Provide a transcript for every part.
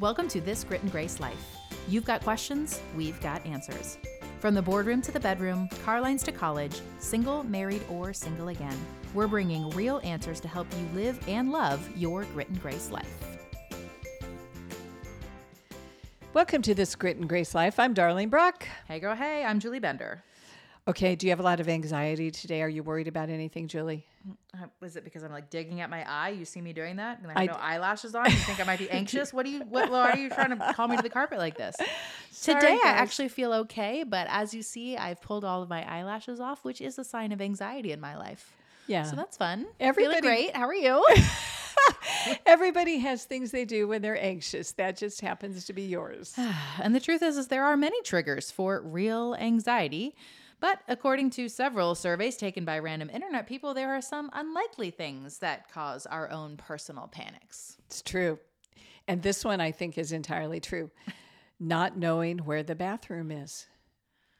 Welcome to This Grit and Grace Life. You've got questions, we've got answers. From the boardroom to the bedroom, car lines to college, single, married, or single again, we're bringing real answers to help you live and love your grit and grace life. Welcome to this Grit and Grace Life. I'm Darlene Brock. Hey, girl, hey, I'm Julie Bender. Okay, do you have a lot of anxiety today? Are you worried about anything, Julie? Mm, Was it because I'm like digging at my eye? You see me doing that, and I I have no eyelashes on. You think I might be anxious? What do you? What why are you trying to call me to the carpet like this? Sorry, Today, I actually feel okay, but as you see, I've pulled all of my eyelashes off, which is a sign of anxiety in my life. Yeah. So that's fun. Everybody- Feeling great. How are you? Everybody has things they do when they're anxious. That just happens to be yours. and the truth is, is there are many triggers for real anxiety. But according to several surveys taken by random internet people, there are some unlikely things that cause our own personal panics. It's true. And this one I think is entirely true. Not knowing where the bathroom is.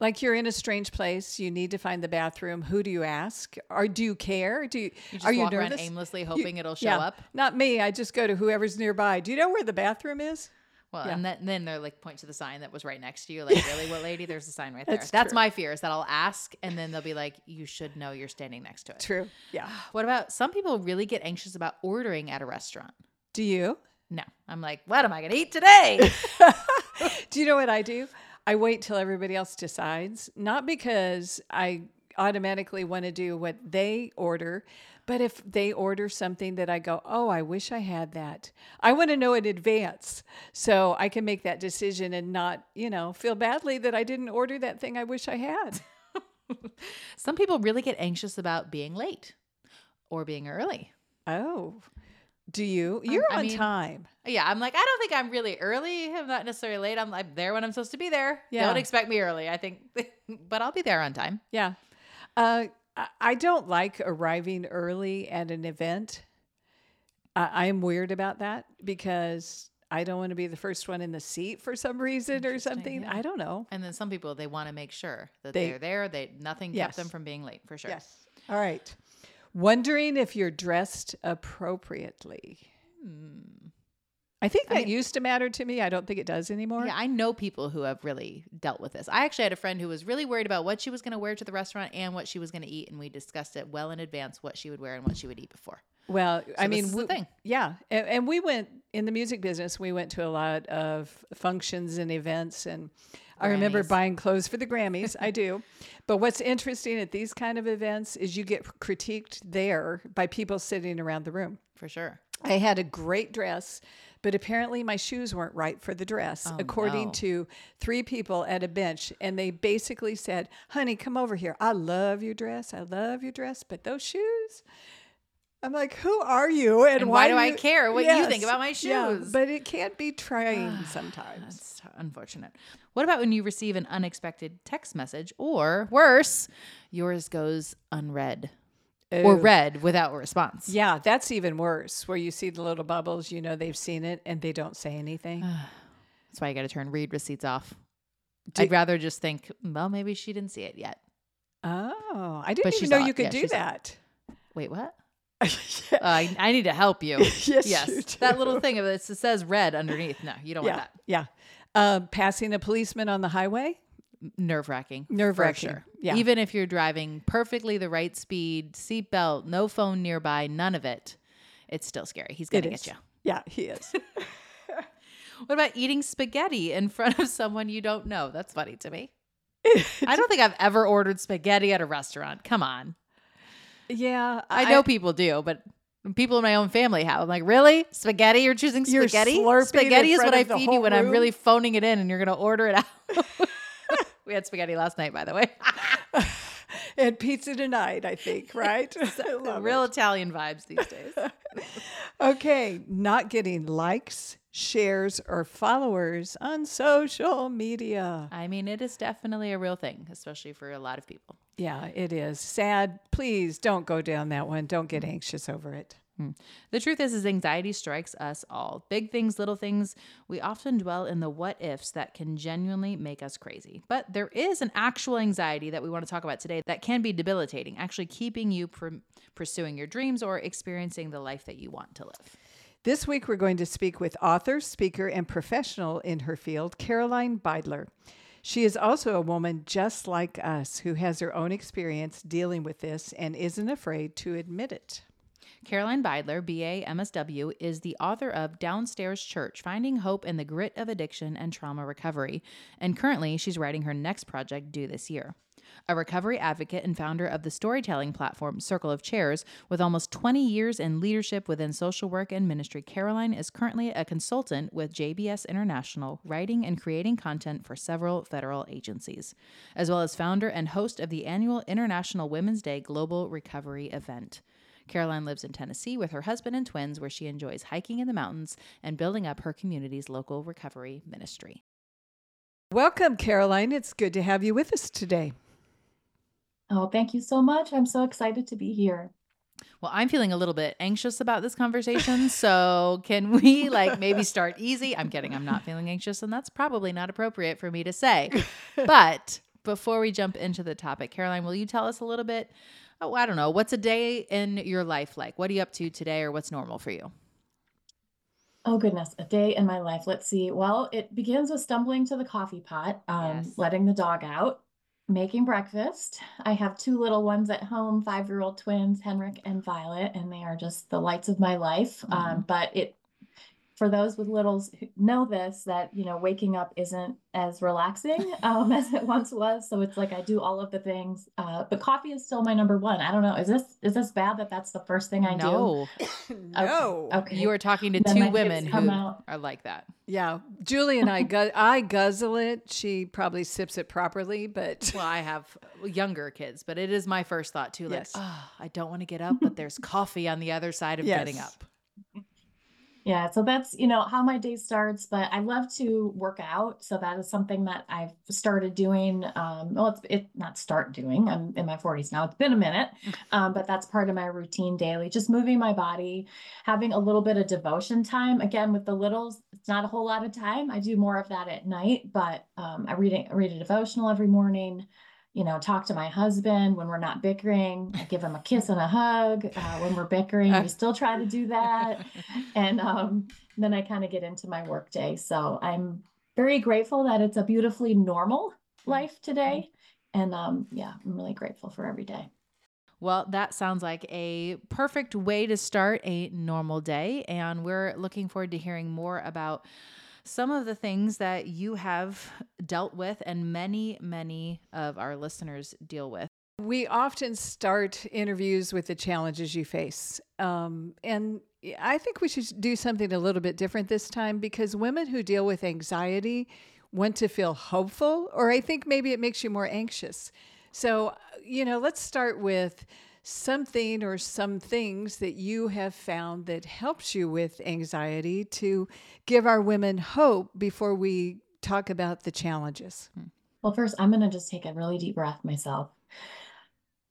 Like you're in a strange place, you need to find the bathroom. Who do you ask? Or do you care? Do you, You just are you nervous? aimlessly You- hoping it'll show yeah, up. Not me. I just go to whoever's nearby. Do you know where the bathroom is? Well, Yeah. and then, then they're like point to the sign that was right next to you. Like, really, what lady? There's a sign right there. That's That's my fear is that I'll ask, and then they'll be like, "You should know you're standing next to it." True. Yeah. What about some people really get anxious about ordering at a restaurant? Do you? No, I'm like, what am I gonna eat today? Do you know what I do? I wait till everybody else decides, not because I automatically want to do what they order, but if they order something that I go, oh, I wish I had that. I want to know in advance so I can make that decision and not, you know, feel badly that I didn't order that thing I wish I had. some people really get anxious about being late or being early. Oh, do you? You're I on mean- time. Yeah, I'm like, I don't think I'm really early. I'm not necessarily late. I'm like there when I'm supposed to be there. Yeah. Don't expect me early. I think, but I'll be there on time. Yeah. Uh, I- don't like arriving early at an event. I, I'm weird about that because I don't want to be the first one in the seat for some reason or something. yeah. I don't know. And then some people they want to make sure that They- are there. They nothing Yes. kept them from being late for sure. Yes. All right. Wondering if you're dressed appropriately. Hmm. I think that Hmm. mean- used to matter to me. I don't think it does anymore. Yeah, I know people who have really dealt with this. I actually had a friend who was really worried about what she was going to wear to the restaurant and what she was going to eat, and we discussed it well in advance what she would wear and what she would eat before. Well, I this mean, we- thing. yeah, and, and we went in the music business. We went to a lot of functions and events, and I remember buying clothes for the Grammys. I do, but what's interesting at these kind of events is you get critiqued there by people sitting around the room. For sure. I had a great dress, but apparently my shoes weren't right for the dress, oh, according no. to three people at a bench. And they basically said, Honey, come over here. I love your dress. I love your dress, but those shoes. I'm like, who are you? And, And why do I care what you think about my yeah, shoes? but it can't be trying sometimes. That's unfortunate. What about when you receive an unexpected text message, or worse, yours goes unread or red without a response? Yeah, that's even worse, where you see the little bubbles, you know they've seen it and they don't say anything. That's why you got to turn read receipts off. Do- I'd rather just think, well, maybe she didn't see it yet. oh, I didn't But even know you could Yeah, do that. Wait, what? Uh, I, I need to help you. Yes, yes. you That do. little thing of it says red underneath. No, you don't yeah, want that. yeah. Um, passing a policeman on the highway. Nerve wracking. Nerve-wracking. Sure. Yeah. Even if you're driving perfectly the right speed, seatbelt, no phone nearby, none of it, it's still scary. He's going to get you. Yeah, he is. What about eating spaghetti in front of someone you don't know? That's funny to me. I don't think I've ever ordered spaghetti at a restaurant. Come on. yeah, I know people do, but people in my own family have. I'm like, really? Spaghetti? You're choosing You're spaghetti? slurping Spaghetti is what I feed you when I'm really phoning it in and you're going to order it out. we had spaghetti last night, by the way. and pizza tonight. I think right. Real Italian vibes these days. Okay, not getting likes, shares, or followers on social media. I mean, it is definitely a real thing, especially for a lot of people. Yeah, it is sad. Please don't go down that one. Don't get mm-hmm. anxious over it. Hmm. The truth is, is anxiety strikes us all. Big things, little things. We often dwell in the what ifs that can genuinely make us crazy. But there is an actual anxiety that we want to talk about today that can be debilitating, actually keeping you from pursuing your dreams or experiencing the life that you want to live. This week, we're going to speak with author, speaker, and professional in her field, Caroline Beidler. She is also a woman just like us who has her own experience dealing with this and isn't afraid to admit it. Caroline Beidler, BA MSW, is the author of Downstairs Church Finding Hope in the Grit of Addiction and Trauma Recovery, and currently she's writing her next project due this year. A recovery advocate and founder of the storytelling platform Circle of Chairs, with almost 20 years in leadership within social work and ministry, Caroline is currently a consultant with JBS International, writing and creating content for several federal agencies, as well as founder and host of the annual International Women's Day Global Recovery event. Caroline lives in Tennessee with her husband and twins, where she enjoys hiking in the mountains and building up her community's local recovery ministry. Welcome, Caroline. It's good to have you with us today. Oh, thank you so much. I'm so excited to be here. Well, I'm feeling a little bit anxious about this conversation. So, can we like maybe start easy? I'm kidding. I'm not feeling anxious, and that's probably not appropriate for me to say. But before we jump into the topic, Caroline, will you tell us a little bit oh, I don't know, what's a day in your life like? What are you up to today or what's normal for you? Oh goodness, a day in my life. Let's see. Well, it begins with stumbling to the coffee pot, um, yes. letting the dog out, making breakfast. I have two little ones at home, five-year-old twins, Henrik and Violet, and they are just the lights of my life. Mm-hmm. Um, but it for those with littles who know this that you know waking up isn't as relaxing um, as it once was so it's like i do all of the things uh, but coffee is still my number one i don't know is this is this bad that that's the first thing i no. do no okay. okay you are talking to then two women who out. are like that yeah julie and i gu- i guzzle it she probably sips it properly but well i have younger kids but it is my first thought too like yes. oh i don't want to get up but there's coffee on the other side of yes. getting up yeah, so that's, you know, how my day starts, but I love to work out. So that is something that I've started doing. Um, well, it's it not start doing. I'm in my 40s now. It's been a minute. Um, but that's part of my routine daily. Just moving my body, having a little bit of devotion time. Again, with the littles, it's not a whole lot of time. I do more of that at night, but um, I read I read a devotional every morning you know, talk to my husband when we're not bickering. I give him a kiss and a hug. Uh, when we're bickering, we still try to do that. And um, then I kind of get into my workday. So I'm very grateful that it's a beautifully normal life today. And um, yeah, I'm really grateful for every day. Well, that sounds like a perfect way to start a normal day. And we're looking forward to hearing more about some of the things that you have dealt with and many, many of our listeners deal with. We often start interviews with the challenges you face. Um, and I think we should do something a little bit different this time because women who deal with anxiety want to feel hopeful, or I think maybe it makes you more anxious. So, you know, let's start with something or some things that you have found that helps you with anxiety to give our women hope before we talk about the challenges? Hmm. Well, first, I'm going to just take a really deep breath myself.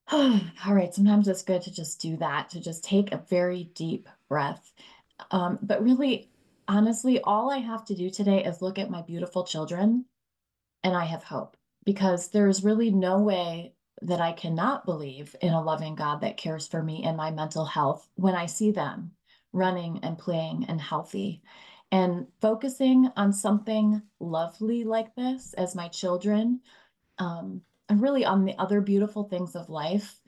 All right, sometimes it's good to just do that, to just take a very deep breath. Um, but really, honestly, all I have to do today is look at my beautiful children and I have hope because there's really no way that I cannot believe in a loving God that cares for me and my mental health when I see them running and playing and healthy. And focusing on something lovely like this as my children, um, and really on the other beautiful things of life,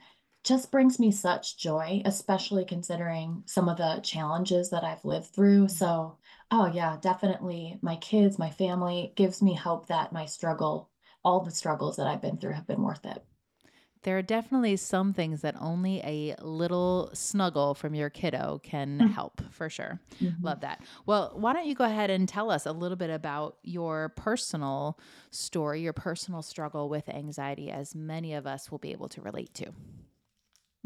just brings me such joy, especially considering some of the challenges that I've lived through. So, oh, yeah, definitely my kids, my family gives me hope that my struggle, all the struggles that I've been through, have been worth it there are definitely some things that only a little snuggle from your kiddo can mm-hmm. help for sure. Mm-hmm. Love that. Well, why don't you go ahead and tell us a little bit about your personal story, your personal struggle with anxiety, as many of us will be able to relate to?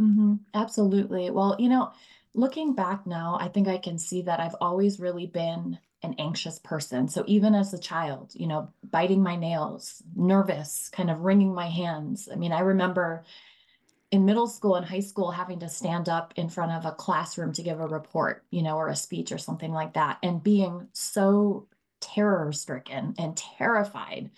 Mm-hmm. Absolutely. Well, you know, looking back now, I think I can see that I've always really been an anxious person. So even as a child, you know, biting my nails, nervous, kind of wringing my hands. I mean, I remember in middle school and high school having to stand up in front of a classroom to give a report, you know, or a speech or something like that, and being so terror stricken and terrified,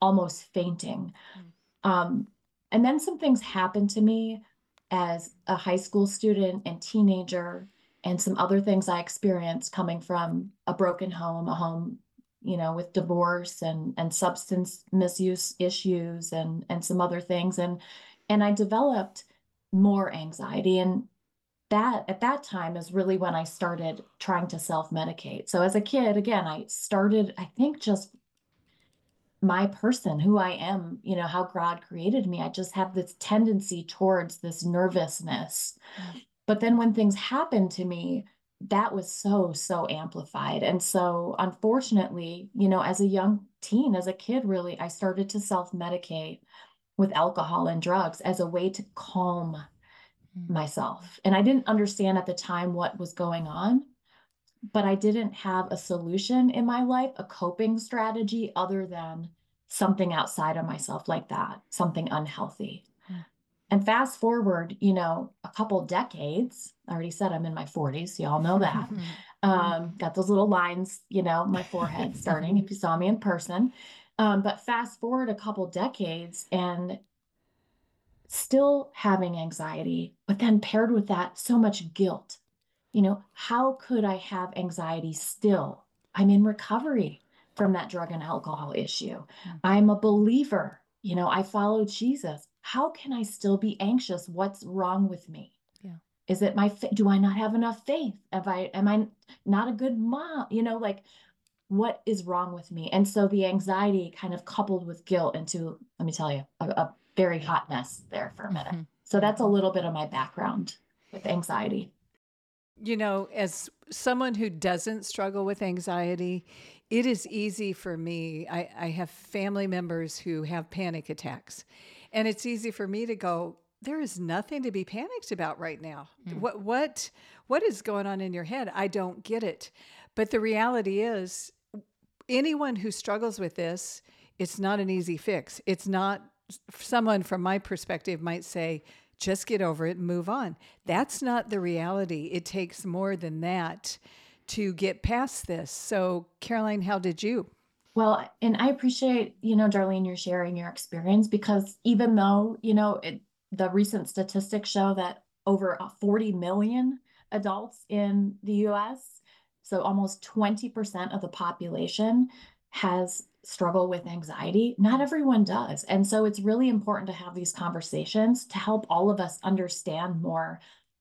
almost fainting. Mm. Um, and then some things happened to me as a high school student and teenager, and some other things I experienced coming from a broken home, a home you know with divorce and and substance misuse issues and and some other things and and I developed more anxiety and that at that time is really when I started trying to self-medicate. So as a kid again I started I think just my person who I am, you know, how God created me. I just have this tendency towards this nervousness. Mm. Mm. But then when things happened to me, that was so so amplified and so unfortunately you know as a young teen as a kid really i started to self-medicate with alcohol and drugs as a way to calm mm. myself and i didn't understand at the time what was going on but i didn't have a solution in my life a coping strategy other than something outside of myself like that something unhealthy and fast forward, you know, couple decades, I already said I'm in my 40s, y'all know that. um, got those little lines, you know, my forehead starting if you saw me in person. Um, but fast forward a couple decades and still having anxiety, but then paired with that, so much guilt. You know, how could I have anxiety still? I'm in recovery from that drug and alcohol issue. Mm. I'm a believer. You know, I follow Jesus how can I still be anxious? What's wrong with me? Yeah. Is it my do I not have enough faith? Have I am I not a good mom? You know, like what is wrong with me? And so the anxiety kind of coupled with guilt into, let me tell you, a, a very hot mess there for a minute. Mm-hmm. So that's a little bit of my background with anxiety. You know, as someone who doesn't struggle with anxiety, it is easy for me. I, I have family members who have panic attacks. And it's easy for me to go, there is nothing to be panicked about right now. Mm. What what what is going on in your head? I don't get it. But the reality is anyone who struggles with this, it's not an easy fix. It's not someone from my perspective might say just get over it and move on. That's not the reality. It takes more than that to get past this. So, Caroline, how did you? Well, and I appreciate, you know, Darlene, you're sharing your experience because even though, you know, it, the recent statistics show that over uh, 40 million adults in the US, so almost 20% of the population has struggle with anxiety. Not everyone does. And so it's really important to have these conversations to help all of us understand more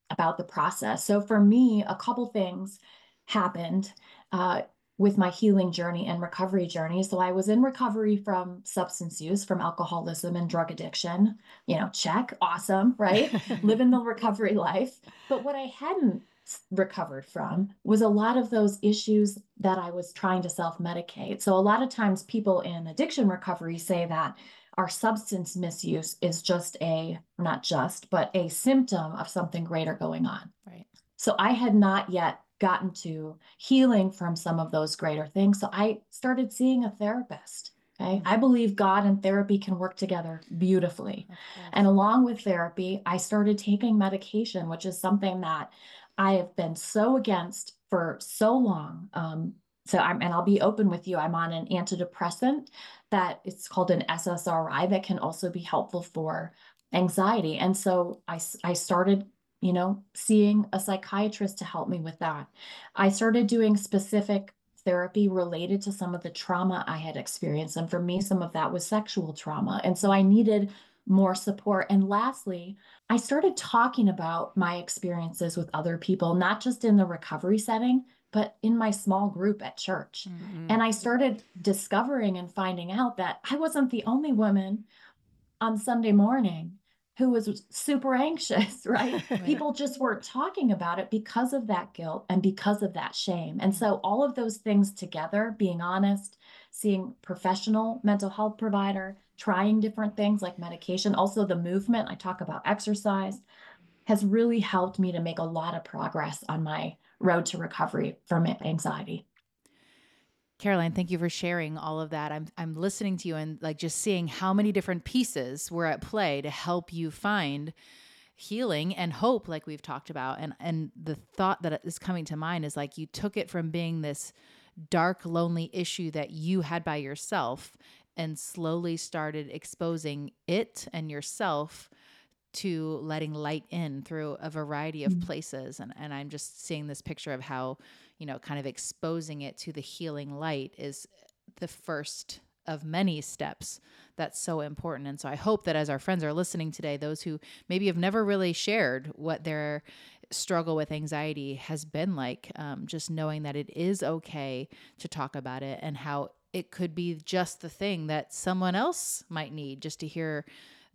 about the process. So for me, a couple things happened. Uh, with my healing journey and recovery journey. So I was in recovery from substance use, from alcoholism and drug addiction. You know, check, awesome, right? Living the recovery life. But what I hadn't recovered from was a lot of those issues that I was trying to self medicate. So a lot of times people in addiction recovery say that our substance misuse is just a, not just, but a symptom of something greater going on. Right. So I had not yet gotten to healing from some of those greater things. So I started seeing a therapist. Okay. Mm-hmm. I believe God and therapy can work together beautifully. And along with therapy, I started taking medication, which is something that I have been so against for so long. Um, so I'm, and I'll be open with you. I'm on an antidepressant that it's called an SSRI that can also be helpful for anxiety. And so I, I started you know, seeing a psychiatrist to help me with that. I started doing specific therapy related to some of the trauma I had experienced. And for me, some of that was sexual trauma. And so I needed more support. And lastly, I started talking about my experiences with other people, not just in the recovery setting, but in my small group at church. Mm-hmm. And I started discovering and finding out that I wasn't the only woman on Sunday morning who was super anxious, right? right? People just weren't talking about it because of that guilt and because of that shame. And so all of those things together, being honest, seeing professional mental health provider, trying different things like medication, also the movement, I talk about exercise, has really helped me to make a lot of progress on my road to recovery from anxiety. Caroline, thank you for sharing all of that. I'm I'm listening to you and like just seeing how many different pieces were at play to help you find healing and hope like we've talked about and and the thought that is coming to mind is like you took it from being this dark lonely issue that you had by yourself and slowly started exposing it and yourself to letting light in through a variety of mm-hmm. places and and I'm just seeing this picture of how you know kind of exposing it to the healing light is the first of many steps that's so important. And so I hope that as our friends are listening today, those who maybe have never really shared what their struggle with anxiety has been like, um, just knowing that it is okay to talk about it and how it could be just the thing that someone else might need just to hear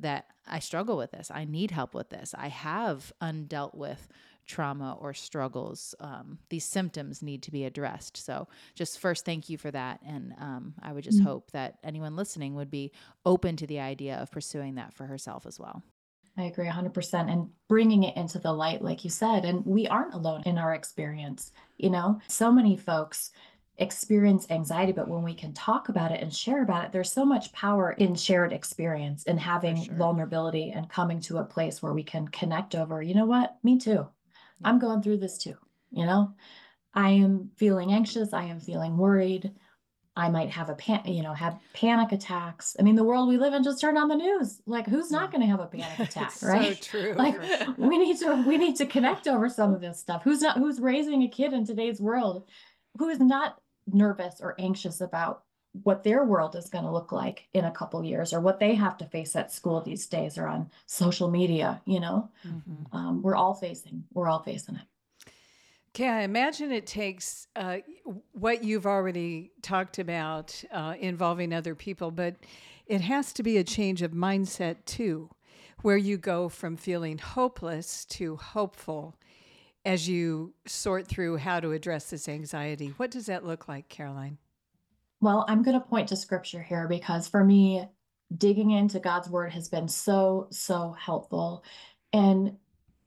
that I struggle with this. I need help with this. I have undealt with trauma or struggles, um, these symptoms need to be addressed. So, just first, thank you for that. And um, I would just mm-hmm. hope that anyone listening would be open to the idea of pursuing that for herself as well. I agree 100%. And bringing it into the light, like you said, and we aren't alone in our experience. You know, so many folks experience anxiety, but when we can talk about it and share about it, there's so much power in shared experience and having sure. vulnerability and coming to a place where we can connect over, you know what, me too. I'm going through this too. You know, I am feeling anxious. I am feeling worried. I might have a pan, you know, have panic attacks. I mean, the world we live in just turn on the news. Like, who's not going to have a panic attack, right? So true. Like, we need to we need to connect over some of this stuff. Who's not who's raising a kid in today's world who is not nervous or anxious about what their world is going to look like in a couple years or what they have to face at school these days or on social media you know mm-hmm. um, we're all facing we're all facing it Okay, I imagine it takes uh, what you've already talked about uh, involving other people, but it has to be a change of mindset too, where you go from feeling hopeless to hopeful as you sort through how to address this anxiety. What does that look like, Caroline? Well, I'm going to point to scripture here because for me, digging into God's word has been so, so helpful. And,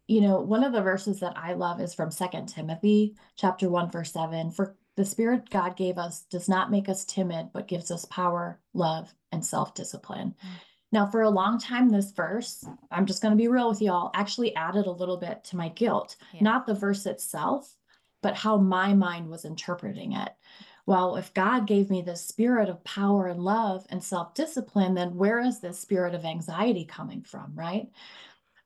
you know, one of the verses that I love is from Second Timothy chapter 1, verse 7. For the spirit God gave us does not make us timid, but gives us power, love, and self discipline. Mm. Now, for a long time, this verse, I'm just going to be real with y'all, actually added a little bit to my guilt. Yeah. Not the verse itself, but how my mind was interpreting it well, if God gave me this spirit of power and love and self discipline, then where is this spirit of anxiety coming from? Right.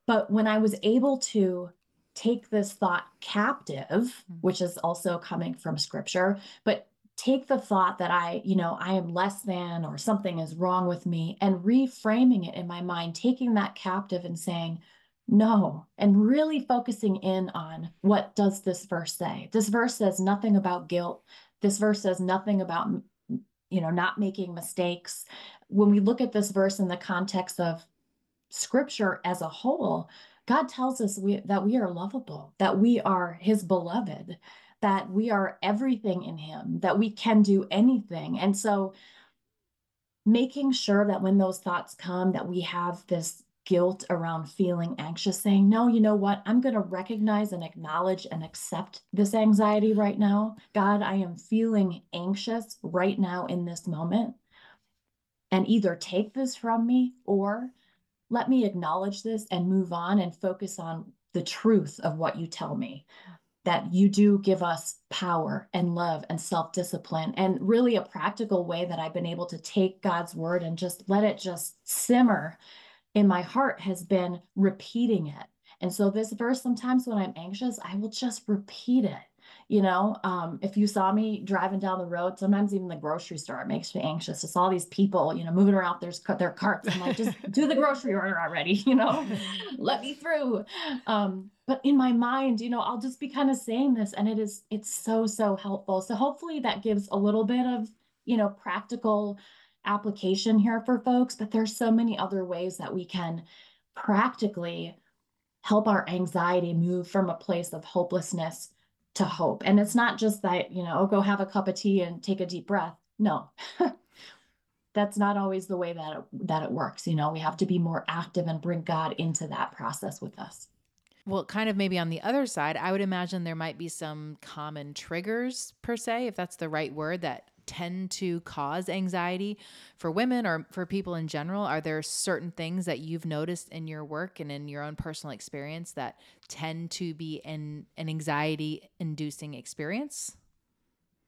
But when I was able to take this thought captive, mm-hmm. which is also coming from scripture, but take the thought that I, you know, I am less than or something is wrong with me and reframing it in my mind, taking that captive and saying, no, and really focusing in on what does this verse say? This verse says nothing about guilt, this verse says nothing about, you know, not making mistakes. When we look at this verse in the context of scripture as a whole, God tells us we, that we are lovable, that we are his beloved, that we are everything in him, that we can do anything. And so making sure that when those thoughts come that we have this guilt around feeling anxious, saying, no, you know what? I'm going to recognize and acknowledge and accept this anxiety right now. God, I am feeling anxious right now in this moment. And either take this from me or let me acknowledge this and move on and focus on the truth of what you tell me that you do give us power and love and self discipline, and really a practical way that I've been able to take God's word and just let it just simmer in my heart has been repeating it. And so this verse, sometimes when I'm anxious, I will just repeat it. You know, um, if you saw me driving down the road, sometimes even the grocery store, it makes me anxious. It's all these people, you know, moving around there's their carts. I'm like, just do the grocery order already, you know, let me through. Um, but in my mind, you know, I'll just be kind of saying this, and it is it's so so helpful. So hopefully that gives a little bit of you know practical application here for folks, but there's so many other ways that we can practically help our anxiety move from a place of hopelessness to hope. And it's not just that, you know, oh, go have a cup of tea and take a deep breath. No. That's not always the way that it, that it works. You know, we have to be more active and bring God into that process with us. Well, kind of maybe on the other side, I would imagine there might be some common triggers per se, if that's the right word, that tend to cause anxiety for women or for people in general? Are there certain things that you've noticed in your work and in your own personal experience that tend to be an, an anxiety inducing experience?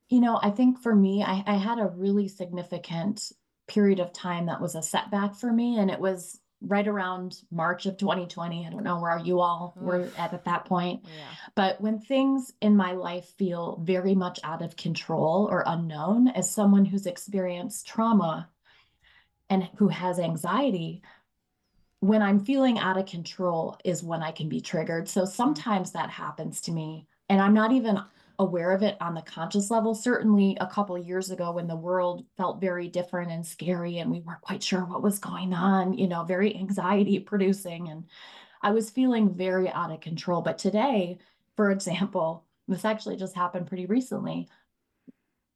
You know, I think for me, I, I had a really significant period of time that was a setback for me. And it was right around March of 2020. I don't know where you all were at at that point. Yeah. But when things in my life feel very much out of control or unknown, as someone who's experienced trauma and who has anxiety, when I'm feeling out of control is when I can be triggered. So mm-hmm. sometimes that happens to me and I'm not even aware of it on the conscious level. Certainly, a couple years ago, when the world felt very different and scary, and we weren't quite sure what was going on, you know, very anxiety producing, and I was feeling very out of control. But today, for example, this actually just happened pretty recently.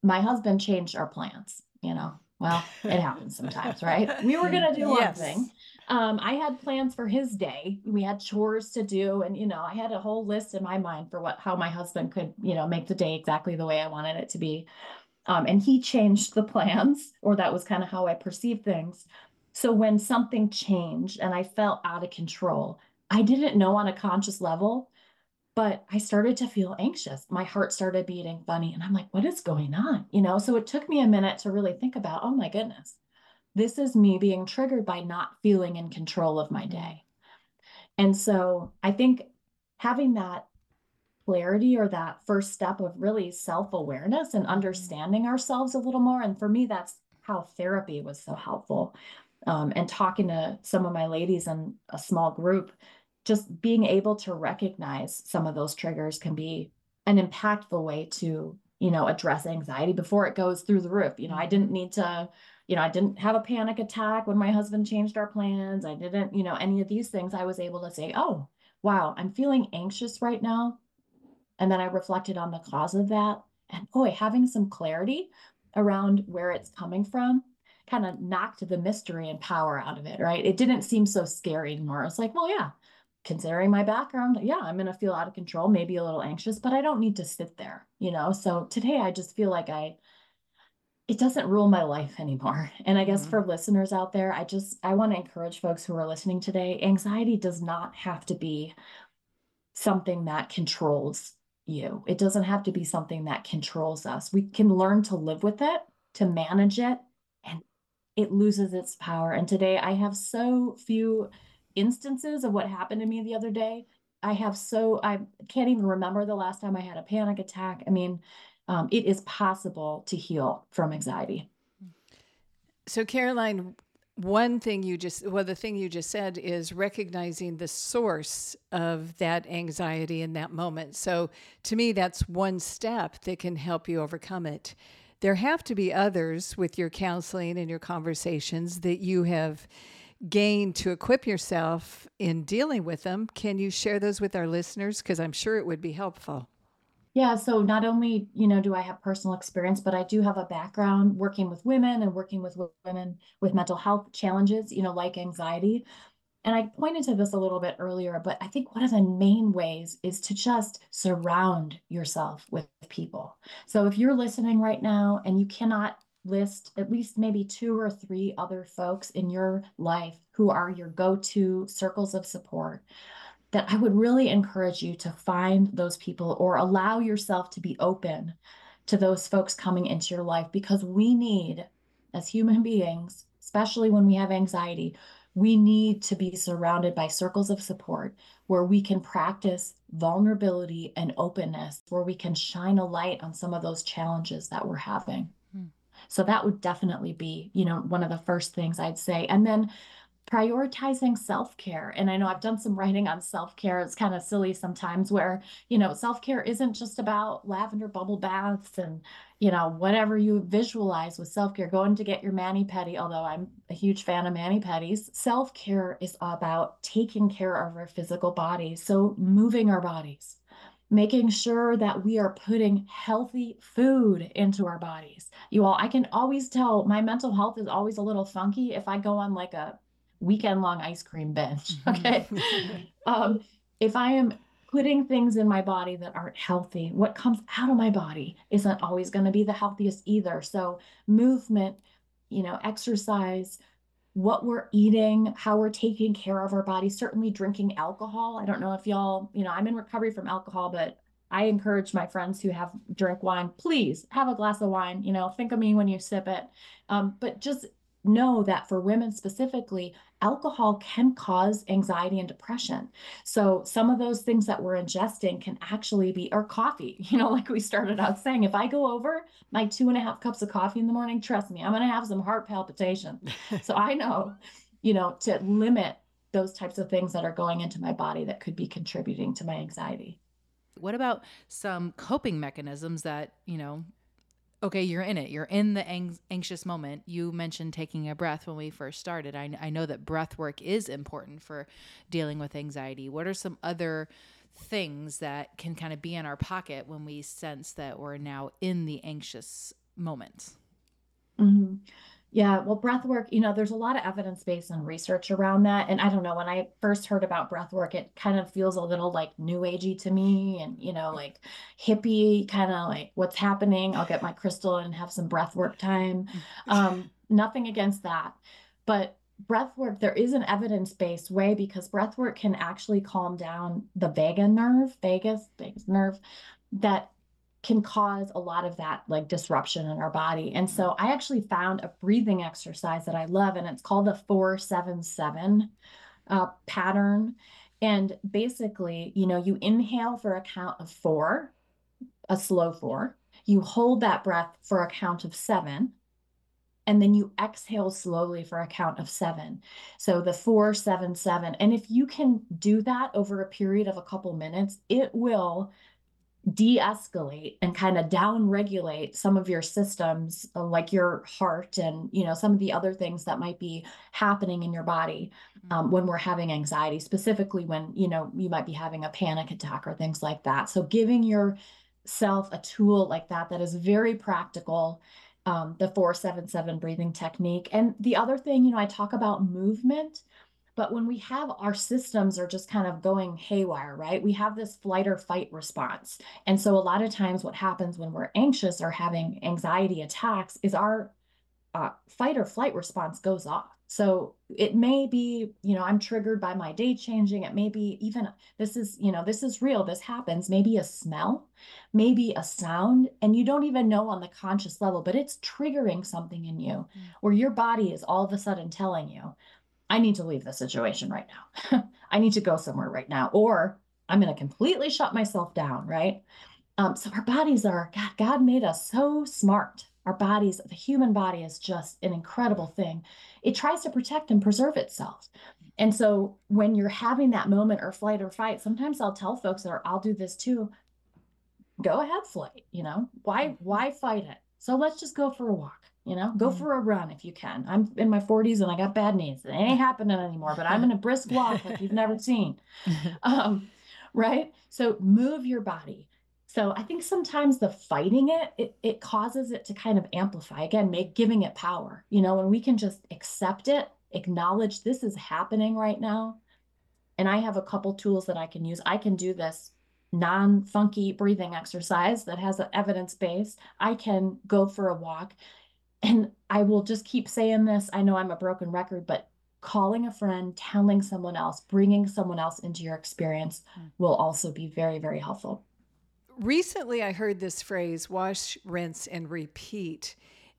My husband changed our plans, you know. Well, it happens sometimes, right? We were going to do yes. one thing um, I had plans for his day. We had chores to do, and you know, I had a whole list in my mind for what how my husband could, you know, make the day exactly the way I wanted it to be. Um, and he changed the plans, or that was kind of how I perceived things. So when something changed and I felt out of control, I didn't know on a conscious level, but I started to feel anxious. My heart started beating funny, and I'm like, what is going on? You know, so it took me a minute to really think about, oh my goodness this is me being triggered by not feeling in control of my day. And so I think having that clarity or that first step of really self awareness and understanding ourselves a little more. And for me, that's how therapy was so helpful. Um, and talking to some of my ladies in a small group, just being able to recognize some of those triggers can be an impactful way to, you know, address anxiety before it goes through the roof. You know, I didn't need to you know, I didn't have a panic attack when my husband changed our plans. I didn't, you know, any of these things. I was able to say, oh, wow, I'm feeling anxious right now. And then I reflected on the cause of that. And boy, having some clarity around where it's coming from kind of knocked the mystery and power out of it, right? It didn't seem so scary anymore. It's like, well, yeah, considering my background, yeah, I'm going to feel out of control, maybe a little anxious, but I don't need to sit there, you know? So today I just feel like I it doesn't rule my life anymore. And I guess mm-hmm. for listeners out there, I just I want to encourage folks who are listening today, anxiety does not have to be something that controls you. It doesn't have to be something that controls us. We can learn to live with it, to manage it, and it loses its power. And today I have so few instances of what happened to me the other day. I have so I can't even remember the last time I had a panic attack. I mean, um, it is possible to heal from anxiety. So, Caroline, one thing you just, well, the thing you just said is recognizing the source of that anxiety in that moment. So, to me, that's one step that can help you overcome it. There have to be others with your counseling and your conversations that you have gained to equip yourself in dealing with them. Can you share those with our listeners? Because I'm sure it would be helpful. Yeah, so not only, you know, do I have personal experience, but I do have a background working with women and working with women with mental health challenges, you know, like anxiety. And I pointed to this a little bit earlier, but I think one of the main ways is to just surround yourself with people. So if you're listening right now and you cannot list at least maybe two or three other folks in your life who are your go to circles of support, that I would really encourage you to find those people or allow yourself to be open to those folks coming into your life because we need, as human beings, especially when we have anxiety, we need to be surrounded by circles of support where we can practice vulnerability and openness, where we can shine a light on some of those challenges that we're having. Hmm. So that would definitely be, you know, one of the first things I'd say. And then prioritizing self-care. And i know i've done some writing on self-care. It's kind of silly sometimes where you know self-care isn't just about lavender bubble baths and you know whatever you visualize with self-care going to get your mani pedi although i'm a huge fan of mani pedis self-care is about taking care of our physical bodies so moving our bodies making sure that we are putting healthy food into our bodies. You all, I can always tell my mental health is always a little funky if I go on like a weekend long ice cream binge. Okay. um, if I am putting things in my body that aren't healthy. What comes out of my body isn't always going to be the healthiest either. So, movement, you know, exercise, what we're eating, how we're taking care of our body, certainly drinking alcohol. I don't know if y'all, you know, I'm in recovery from alcohol, but I encourage my friends who have drink wine, please have a glass of wine, you know, think of me when you sip it. Um, but just know that for women specifically, alcohol can cause anxiety and depression. So some of those things that we're ingesting can actually be, or coffee, you know, like we started out saying, if I go over my two and a half cups of coffee in the morning, trust me, I'm going to have some heart palpitation. so I know, you know, to limit those types of things that are going into my body that could be contributing to my anxiety. What about some coping mechanisms that, you know, okay, you're in it. You're in the ang- anxious moment. You mentioned taking a breath when we first started. I, I know that breath work is important for dealing with anxiety. What are some other things that can kind of be in our pocket when we sense that we're now in the anxious moment? Mm-hmm. Yeah, well, breath work, you know, there's a lot of evidence based and research around that. And I don't know, when I first heard about breath work, it kind of feels a little like new agey to me and, you know, like hippie, kind of like what's happening. I'll get my crystal and have some breath work time. Um, nothing against that. But breath work, there is an evidence based way because breath work can actually calm down the vagus nerve, vagus, vagus nerve that can cause a lot of that like disruption in our body. And so I actually found a breathing exercise that I love, and it's called the 477 uh, pattern. And basically, you know, you inhale for a count of four, a slow four. You hold that breath for a count of seven, and then you exhale slowly for a count of seven. So the four, seven, seven. And if you can do that over a period of a couple minutes, it will de-escalate and kind of down regulate some of your systems uh, like your heart and you know some of the other things that might be happening in your body um, mm-hmm. when we're having anxiety specifically when you know you might be having a panic attack or things like that. So giving yourself a tool like that that is very practical um, the 477 breathing technique. And the other thing you know i talk about movement but when we have our systems are just kind of going haywire, right? We have this flight or fight response. And so a lot of times what happens when we're anxious or having anxiety attacks is our uh, fight or flight response goes off. So it may be, you know, I'm triggered by my day changing. It may be even this is, you know, this is real. This happens. Maybe a smell, maybe a sound, and you don't even know on the conscious level, but it's triggering something in you mm. where your body is all of a sudden telling you, I need to leave the situation right now. I need to go somewhere right now, or I'm going to completely shut myself down, right? Um, so our bodies are, God, God made us so smart. Our bodies, the human body is just an incredible thing. It tries to protect and preserve itself. And so when you're having that moment or flight or fight, sometimes I'll tell folks, or I'll do this too, go ahead, flight, you know, why, why fight it? So let's just go for a walk you know, go mm. for a run if you can. I'm in my 40s and I got bad knees. It ain't happening anymore, but I'm in a brisk walk like you've never seen. Um, right? So move your body. So I think sometimes the fighting it, it, it causes it to kind of amplify again, make giving it power. You know, when we can just accept it, acknowledge this is happening right now. And I have a couple tools that I can use. I can do this non funky breathing exercise that has an evidence base. I can go for a walk and I will just keep saying this. I know I'm a broken record, but calling a friend, telling someone else, bringing someone else into your experience hmm. will also be very, very helpful. Recently, I heard this phrase wash, rinse, and repeat.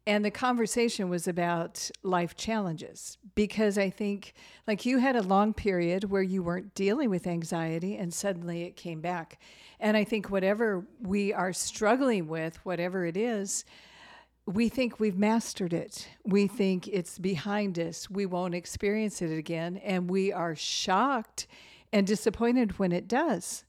And the conversation was about life challenges because I think, like, you had a long period where you weren't dealing with anxiety and suddenly it came back. And I think whatever we are struggling with, whatever it is, we think we've mastered it. We think it's behind us. We won't experience it again. And we are shocked and disappointed when it does.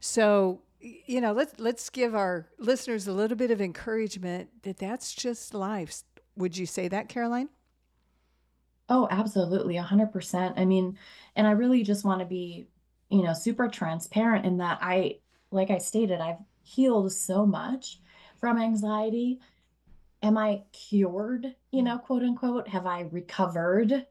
So, you know, let's, let's give our listeners a little bit of encouragement that that's just life. Would you say that, Caroline? Oh, absolutely. 100%. I mean, and I really just want to be, you know, super transparent in that I, like I stated, I've healed so much from anxiety am I cured, you know, quote unquote? Have I recovered?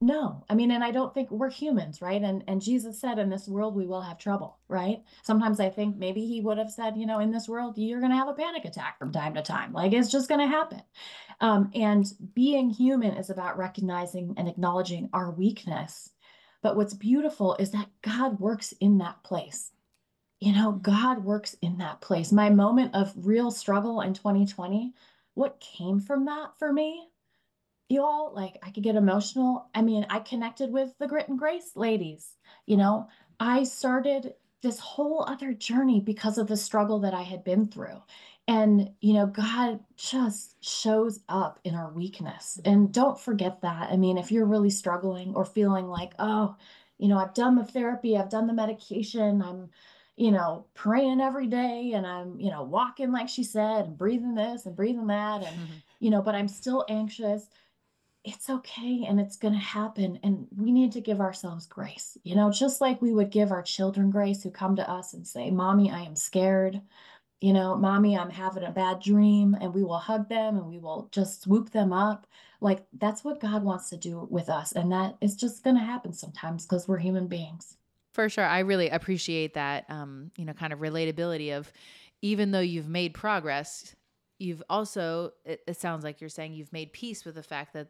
No. I mean, and I don't think we're humans, right? And and Jesus said in this world we will have trouble, right? Sometimes I think maybe he would have said, you know, in this world you're going to have a panic attack from time to time. Like it's just going to happen. Um, and being human is about recognizing and acknowledging our weakness. But what's beautiful is that God works in that place. You know, God works in that place. My moment of real struggle in 2020, what came from that for me? You all like i could get emotional. I mean i connected with the grit and grace ladies you know? I started this whole other journey because of the struggle that i had been through. And you know god just shows up in our weakness. And don't forget that. I mean if you're really struggling or feeling like oh you know i've done the therapy i've done the medication i'm you know praying every day and i'm you know walking like she said and breathing this and breathing that and mm-hmm. you know but i'm still anxious it's okay and it's going to happen and we need to give ourselves grace you know just like we would give our children grace who come to us and say mommy i am scared you know mommy i'm having a bad dream and we will hug them and we will just swoop them up like that's what god wants to do with us and that is just going to happen sometimes because we're human beings for sure i really appreciate that um you know kind of relatability of even though you've made progress you've also it, it, sounds like you're saying you've made peace with the fact that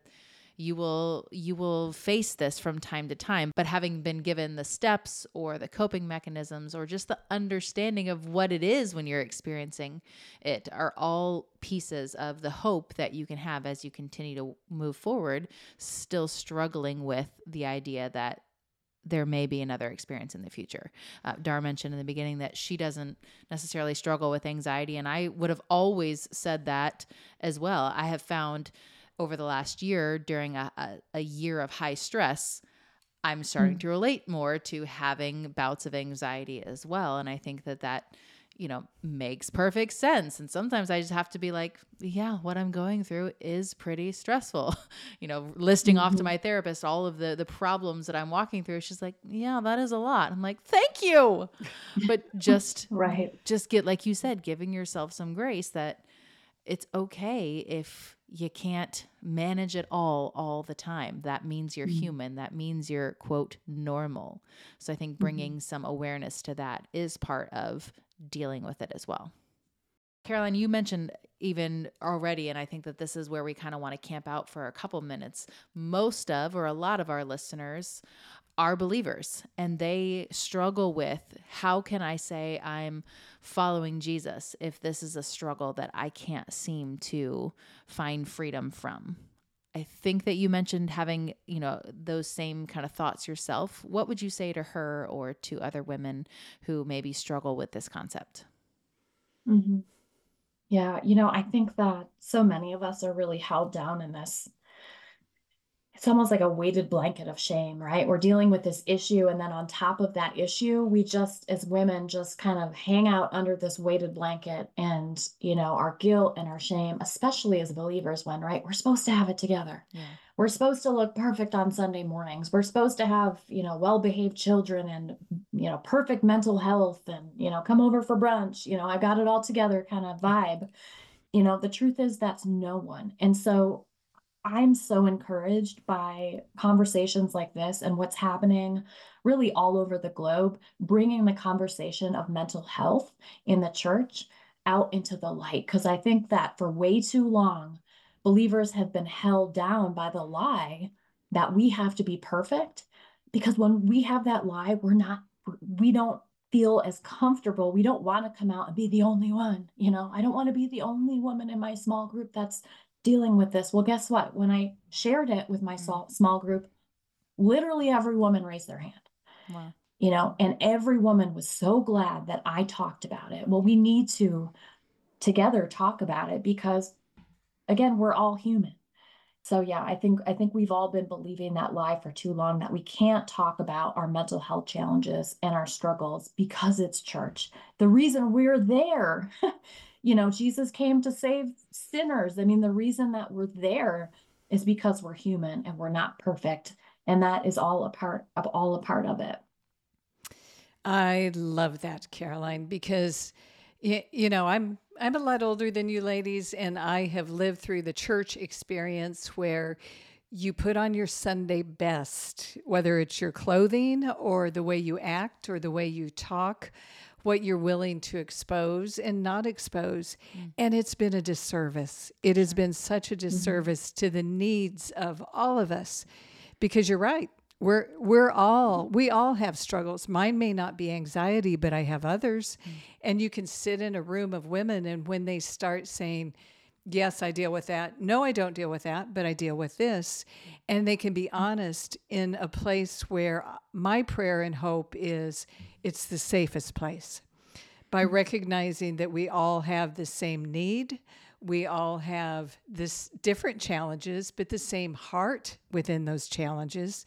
you will you will face this from time to time. But having been given the steps or the coping mechanisms or just the understanding of what it is when you're experiencing it are all pieces of the hope that you can have as you continue to move forward still struggling with the idea that there may be another experience in the future. Uh, Dar mentioned in the beginning that she doesn't necessarily struggle with anxiety, and I would have always said that as well. I have found over the last year during a, a, a year of high stress, I'm starting mm. to relate more to having bouts of anxiety as well. And I think that that you know, makes perfect sense. And sometimes I just have to be like, yeah, what I'm going through is pretty stressful. you know, listing mm-hmm. off to mm-hmm. my therapist all of the the problems that I'm walking through. She's like, yeah, that is a lot. I'm like, thank you. But just right. Just get like you said, giving yourself some grace that it's okay if you can't manage it all all the time. That means you're mm-hmm. human. That means you're quote normal. So I think bringing mm-hmm. some awareness to that is part of dealing with it as well. Caroline, you mentioned even already, and I think that this is where we kind of want to camp out for a couple minutes. Most of, or a lot of our listeners are believers and they struggle with how can I say I'm following Jesus if this is a struggle that I can't seem to find freedom from? I think that you mentioned having, you know, those same kind of thoughts yourself. What would you say to her or to other women who maybe struggle with this concept? Mm-hmm. Yeah, you know, I think that so many of us are really held down in this it's almost like a weighted blanket of shame, right? We're dealing with this issue. And then on top of that issue, we just, as women, just kind of hang out under this weighted blanket and, you know, our guilt and our shame, especially as believers, when, right, we're supposed to have it together. Yeah. We're supposed to look perfect on Sunday mornings. We're supposed to have, you know, well behaved children and, you know, perfect mental health and, you know, come over for brunch. You know, I got it all together kind of vibe. You know, the truth is that's no one. And so I'm so encouraged by conversations like this and what's happening really all over the globe, bringing the conversation of mental health in the church out into the light. Because I think that for way too long, believers have been held down by the lie that we have to be perfect. Because when we have that lie, we're not, we don't feel as comfortable. We don't want to come out and be the only one. You know, I don't want to be the only woman in my small group that's dealing with this. Well, guess what? When I shared it with my mm. small group, literally every woman raised their hand. Wow. You know, and every woman was so glad that I talked about it. Well, we need to together talk about it because again, we're all human. So yeah, I think I think we've all been believing that lie for too long that we can't talk about our mental health challenges and our struggles because it's church. The reason we're there you know, Jesus came to save sinners. I mean, the reason that we're there is because we're human and we're not perfect. And that is all a part of all a part of it. I love that, Caroline, because you know, I'm I'm a lot older than you ladies and I have lived through the church experience where you put on your Sunday best, whether it's your clothing or the way you act or the way you talk, what you're willing to expose and not expose. Mm. And it's been a disservice. It has been such a mm-hmm. disservice mm-hmm. to the needs of all of us because you're right. We're we're all we all have struggles. Mine may not be anxiety, but I have others. Mm. And you can sit in a room of women and when they start saying, yes, I deal with that. No, I don't deal with that, but I deal with this. And they can be honest in a place where my prayer and hope is it's the safest place. By mm-hmm. recognizing that we all have the same need, we all have this different challenges, but the same heart within those challenges,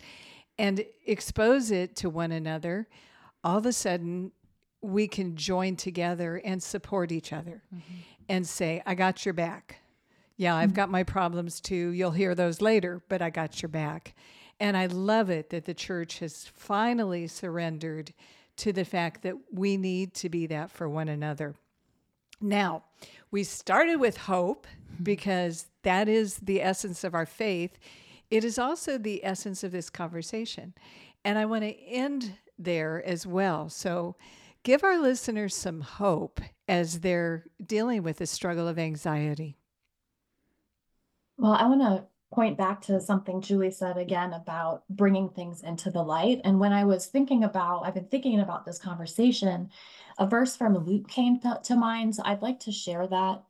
and expose it to one another, all of a sudden we can join together and support each other. Mm-hmm and say, I got your back. Yeah, I've mm-hmm. got my problems too. You'll hear those later, but I got your back. And I love it that the church has finally surrendered to the fact that we need to be that for one another. Now, we started with hope mm-hmm. because that is the essence of our faith. It is also the essence of this conversation. And I want to end there as well. So, give our listeners some hope as they're dealing with the struggle of anxiety? Well, I want to point back to something Julie said again about bringing things into the light. And when I was thinking about, I've been thinking about this conversation, a verse from Luke came to, to mind. So I'd like to share that.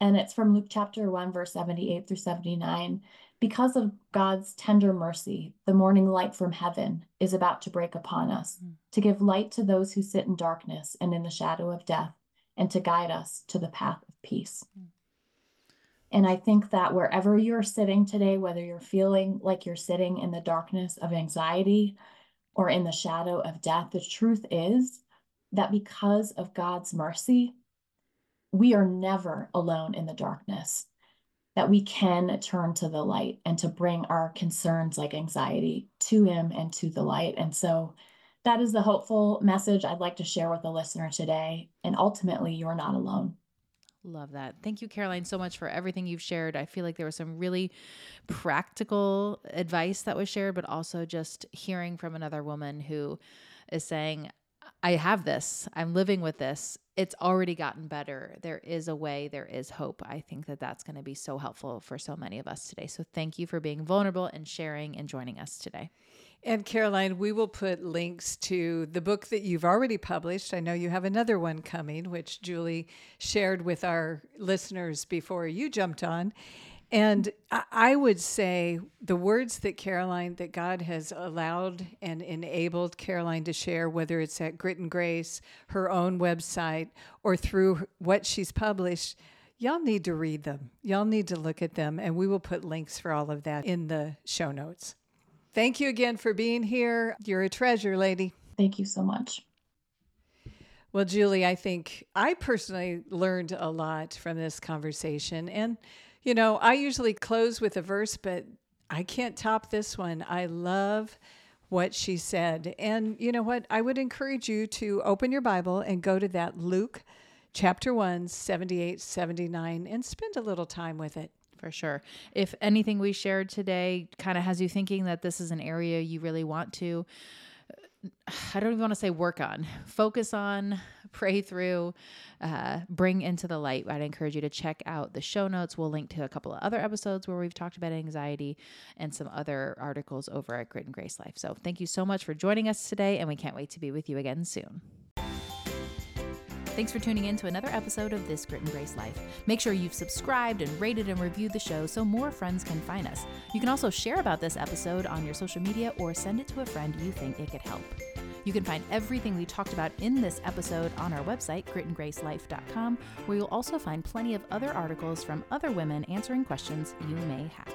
And it's from Luke chapter 1, verse 78 through 79. Because of God's tender mercy, the morning light from heaven is about to break upon us, mm. to give light to those who sit in darkness and in the shadow of death, and to guide us to the path of peace. Mm. And I think that wherever you're sitting today, whether you're feeling like you're sitting in the darkness of anxiety or in the shadow of death, the truth is that because of God's mercy, we are never alone in the darkness that we can turn to the light and to bring our concerns like anxiety to Him and to the light. And so that is the hopeful message I'd like to share with the listener today. And ultimately, you're not alone. Love that. Thank you, Caroline, so much for everything you've shared. I feel like there was some really practical advice that was shared, but also just hearing from another woman who is saying, I have this, I'm living with this, it's already gotten better. There is a way, there is hope. I think that that's going to be so helpful for so many of us today. So thank you for being vulnerable and sharing and joining us today. And Caroline, we will put links to the book that you've already published. I know you have another one coming, which Julie shared with our listeners before you jumped on. And I would say the words that Caroline, that God has allowed and enabled Caroline to share, whether it's at Grit and Grace, her own website, or through what she's published, y'all need to read them. Y'all need to look at them. And we will put links for all of that in the show notes. Thank you again for being here. You're a treasure, lady. Thank you so much. Well, Julie, I think I personally learned a lot from this conversation. And you know, I usually close with a verse, but I can't top this one. I love what she said. And you know what? I would encourage you to open your Bible and go to that Luke chapter 1, 78, 79, and spend a little time with it. For sure. If anything we shared today kind of has you thinking that this is an area you really want to, I don't even want to say work on, focus on, pray through, uh, bring into the light. I'd encourage you to check out the show notes. We'll link to a couple of other episodes where we've talked about anxiety and some other articles over at Grit and Grace Life. So thank you so much for joining us today, and we can't wait to be with you again soon. Thanks for tuning in to another episode of This Grit and Grace Life. Make sure you've subscribed and rated and reviewed the show so more friends can find us. You can also share about this episode on your social media or send it to a friend you think it could help. You can find everything we talked about in this episode on our website, gritandgracelife.com, where you'll also find plenty of other articles from other women answering questions you may have.